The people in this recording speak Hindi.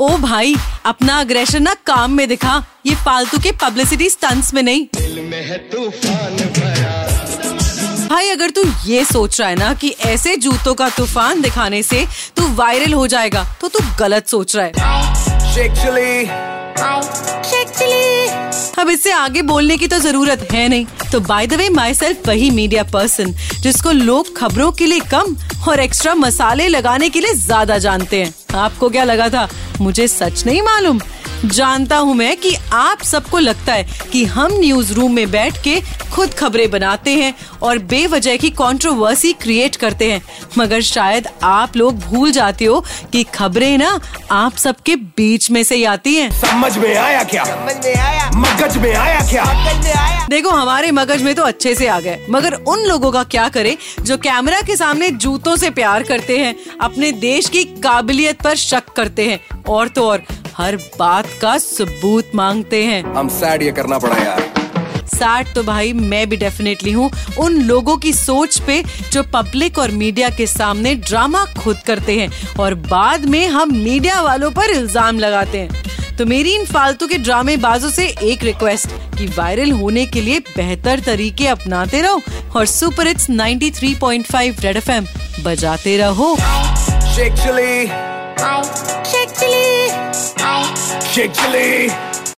ओ भाई, अपना अग्रेशन ना काम में दिखा। ये फालतू के पब्लिसिटी स्टंट्स में नहीं। दिल में है तूफ़ान भाई, अगर तू ये सोच रहा है ना कि ऐसे जूतों का तूफ़ान दिखाने से तू वायरल हो जाएगा तो तू गलत सोच रहा है। अब इससे आगे बोलने की तो ज़रूरत है नहीं। तो by the way my self वही मीडिया पर्सन जिसको लोग खबरों के लिए कम और एक्स्ट्रा मसाले लगाने के लिए ज़्यादा जानते हैं। आपको क्या लगा था? मुझे सच नहीं मालूम। जानता हूँ मैं कि आप सबको लगता है कि हम न्यूज़ रूम में बैठ के खुद खबरें बनाते हैं और बेवजह की कंट्रोवर्सी क्रिएट करते हैं। मगर शायद आप लोग भूल जाते हो कि खबरें ना आप सबके बीच में से ही आती हैं। समझ में आया क्या? समझ में आया। मगज में आया क्या? समझ में आया। देखो हमारे मगज में तो अच्छे से आ गए मगर उन लोगों का क्या करें जो कैमरा के सामने जूतों से प्यार करते हैं अपने देश की काबिलियत पर शक करते हैं और तो और। हर बात का सबूत मांगते हैं। हम सैड ये करना पड़ा यार। सैड तो भाई मैं भी डेफिनेटली हूँ। उन लोगों की सोच पे जो पब्लिक और मीडिया के सामने ड्रामा खुद करते हैं और बाद में हम मीडिया वालों पर इल्ज़ाम लगाते हैं। तो मेरी इन फालतू के ड्रामे बाजों से एक रिक्वेस्ट कि वायरल होने के लिए बेहतर तरीके अपनाते रहो और सुपर हिट्स 93.5 रेड एफएम बजाते रहो। Shake chilli shake chilli